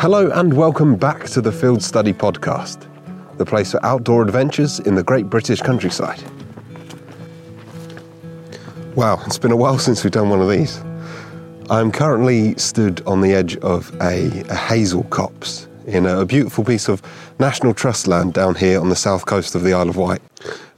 Hello and welcome back to the Fieldstudy Podcast, the place for outdoor adventures in the great British countryside. Wow, it's been a while since we've done one of these. I'm currently stood on the edge of a, a hazel copse in a, a beautiful piece of National Trust land down here on the south coast of the Isle of Wight.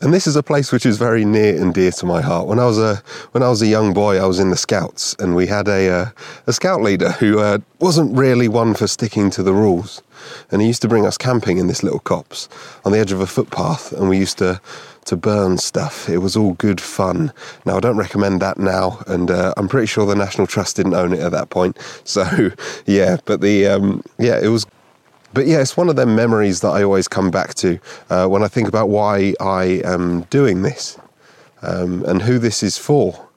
And this is a place which is very near and dear to my heart. When I was a when I was a young boy, I was in the Scouts, and we had a uh, a scout leader who uh, wasn't really one for sticking to the rules. And he used to bring us camping in this little copse on the edge of a footpath, and we used to to burn stuff. It was all good fun. Now I don't recommend that now, and uh, I'm pretty sure the National Trust didn't own it at that point. So yeah, but the um, yeah, it was but yeah, it's one of them memories that I always come back to uh, when I think about why I am doing this um, and who this is for.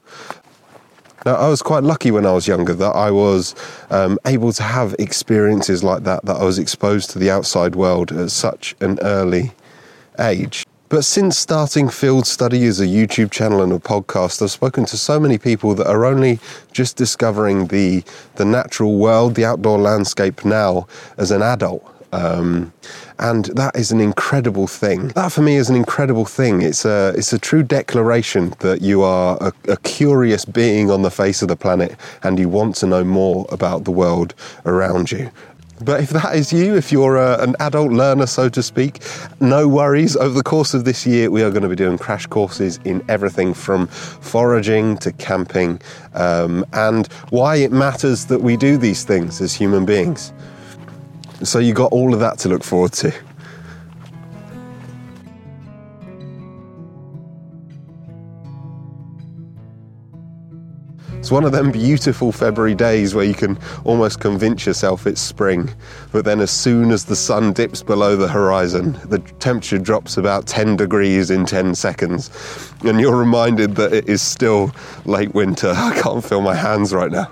Now, I was quite lucky when I was younger that I was um, able to have experiences like that, that I was exposed to the outside world at such an early age. But since starting Fieldstudy as a YouTube channel and a podcast, I've spoken to so many people that are only just discovering the the natural world, the outdoor landscape now as an adult. Um, and that is an incredible thing. That for me is an incredible thing. It's a it's a true declaration that you are a, a curious being on the face of the planet, and you want to know more about the world around you. But if that is you, if you're a, uh, an adult learner, so to speak, no worries. Over the course of this year, we are going to be doing crash courses in everything from foraging to camping um, and why it matters that we do these things as human beings. So you got all of that to look forward to. It's one of them beautiful February days where you can almost convince yourself it's spring. But then, as soon as the sun dips below the horizon, the temperature drops about 10 degrees in 10 seconds. And you're reminded that it is still late winter. I can't feel my hands right now.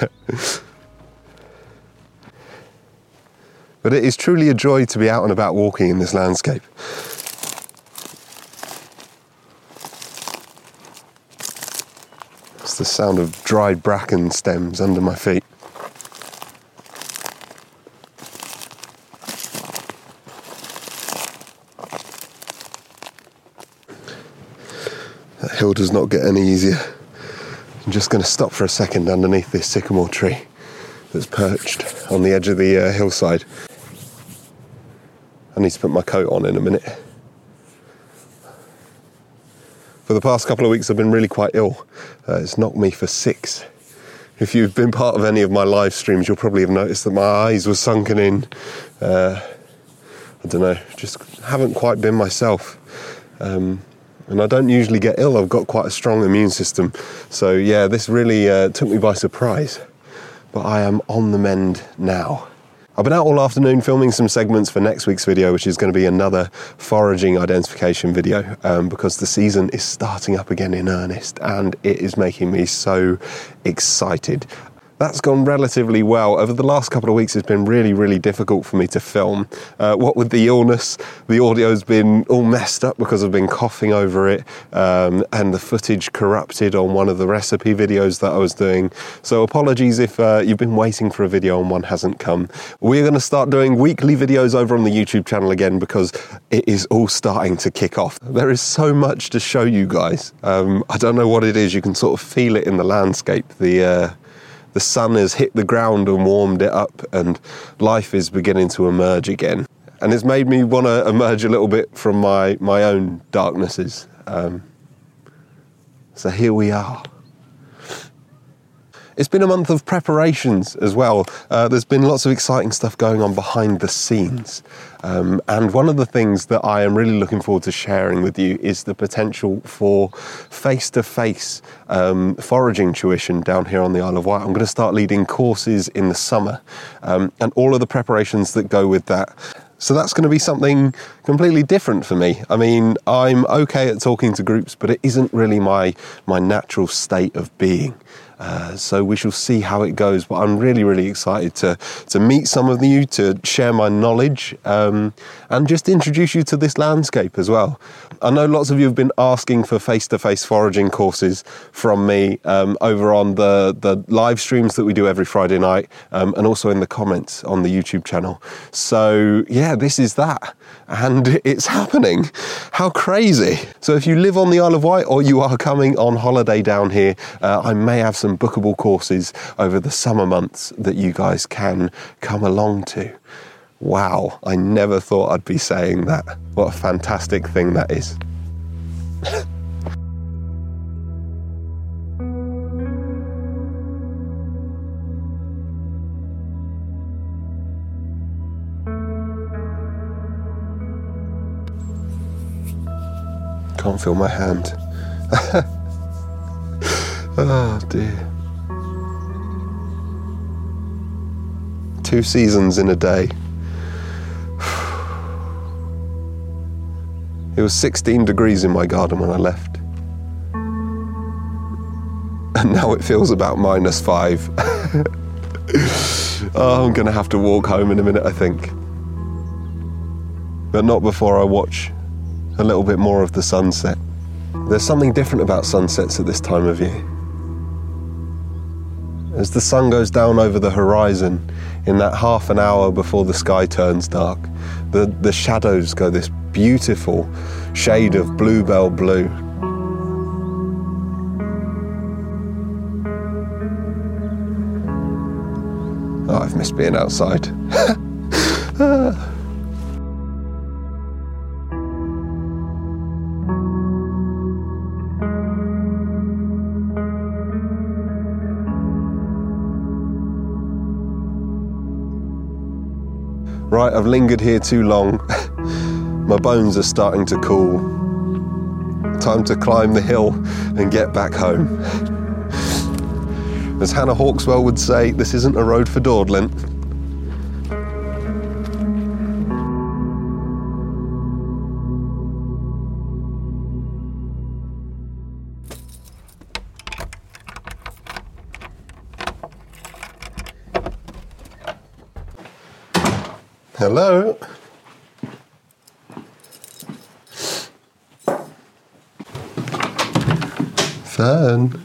but it is truly a joy to be out and about walking in this landscape. The sound of dried bracken stems under my feet. That hill does not get any easier. I'm just going to stop for a second underneath this sycamore tree that's perched on the edge of the uh, hillside. I need to put my coat on in a minute for the past couple of weeks, I've been really quite ill. Uh, it's knocked me for six. If you've been part of any of my live streams, you'll probably have noticed that my eyes were sunken in. Uh, I don't know, just haven't quite been myself. Um, and I don't usually get ill. I've got quite a strong immune system. So, yeah, this really uh, took me by surprise. But I am on the mend now. I've been out all afternoon filming some segments for next week's video, which is going to be another foraging identification video um, because the season is starting up again in earnest and it is making me so excited that's gone relatively well. Over the last couple of weeks, it's been really, really difficult for me to film. Uh, what with the illness, the audio's been all messed up because I've been coughing over it, um, and the footage corrupted on one of the recipe videos that I was doing. So apologies if uh, you've been waiting for a video and one hasn't come. We're going to start doing weekly videos over on the YouTube channel again because it is all starting to kick off. There is so much to show you guys. Um, I don't know what it is. You can sort of feel it in the landscape. The uh, the sun has hit the ground and warmed it up, and life is beginning to emerge again. And it's made me want to emerge a little bit from my, my own darknesses. Um, so here we are. It's been a month of preparations as well. Uh, there's been lots of exciting stuff going on behind the scenes. Um, and one of the things that I am really looking forward to sharing with you is the potential for face to face foraging tuition down here on the Isle of Wight. I'm going to start leading courses in the summer um, and all of the preparations that go with that. So that's going to be something completely different for me. I mean, I'm okay at talking to groups, but it isn't really my my natural state of being. Uh, so we shall see how it goes. But I'm really, really excited to to meet some of you, to share my knowledge, um, and just introduce you to this landscape as well. I know lots of you have been asking for face-to-face foraging courses from me um, over on the the live streams that we do every Friday night, um, and also in the comments on the YouTube channel. So yeah, this is that, and it's happening. How crazy! So if you live on the Isle of Wight or you are coming on holiday down here, uh, I may have some bookable courses over the summer months that you guys can come along to. Wow, I never thought I'd be saying that. What a fantastic thing that is. Can't feel my hand. oh dear. Two seasons in a day. It was 16 degrees in my garden when I left. And now it feels about minus five. oh, I'm going to have to walk home in a minute, I think. But not before I watch a little bit more of the sunset. There's something different about sunsets at this time of year. As the sun goes down over the horizon in that half an hour before the sky turns dark, the, the shadows go this beautiful shade of bluebell blue. Oh, I've missed being outside. Ah. Right, I've lingered here too long. My bones are starting to cool. Time to climb the hill and get back home. As Hannah Hauxwell would say, this isn't a road for dawdling. Hello. Fern.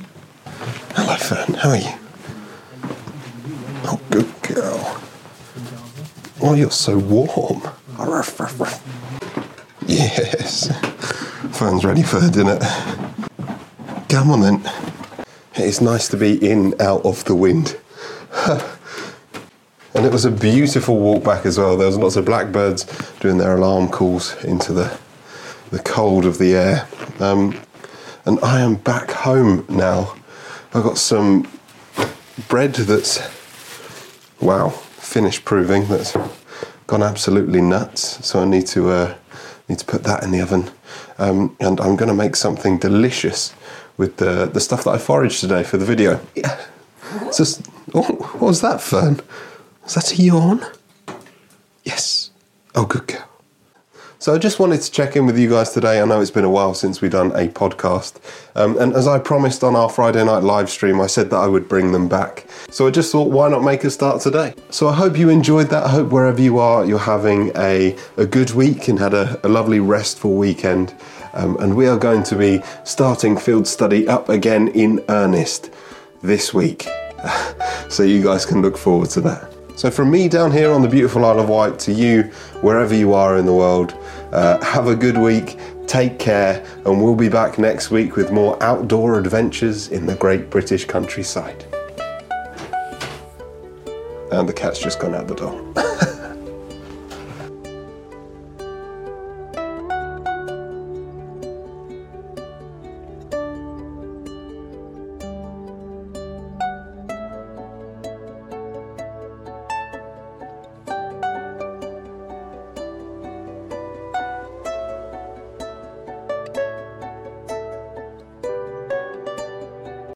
Hello, Fern. How are you? Oh, good girl. Oh, you're so warm. Yes. Fern's ready for dinner. Come on then. It's nice to be in, out of the wind. and it was a beautiful walk back as well. There was lots of blackbirds doing their alarm calls into the the cold of the air. Um, and I am back home now. I've got some bread that's, wow, finished proving that's gone absolutely nuts. So I need to uh, need to put that in the oven, um, and I'm going to make something delicious with the the stuff that I foraged today for the video. Yeah. Just, oh, what was that, Fern? Is that a yawn? Yes. Oh, good girl. So I just wanted to check in with you guys today. I know it's been a while since we've done a podcast. Um, and as I promised on our Friday night live stream, I said that I would bring them back. So I just thought, why not make a start today? So I hope you enjoyed that. I hope wherever you are, you're having a, a good week and had a, a lovely restful weekend. Um, and we are going to be starting field study up again in earnest this week. so you guys can look forward to that. So, from me down here on the beautiful Isle of Wight to you, wherever you are in the world, uh, have a good week, take care, and we'll be back next week with more outdoor adventures in the great British countryside. And the cat's just gone out the door.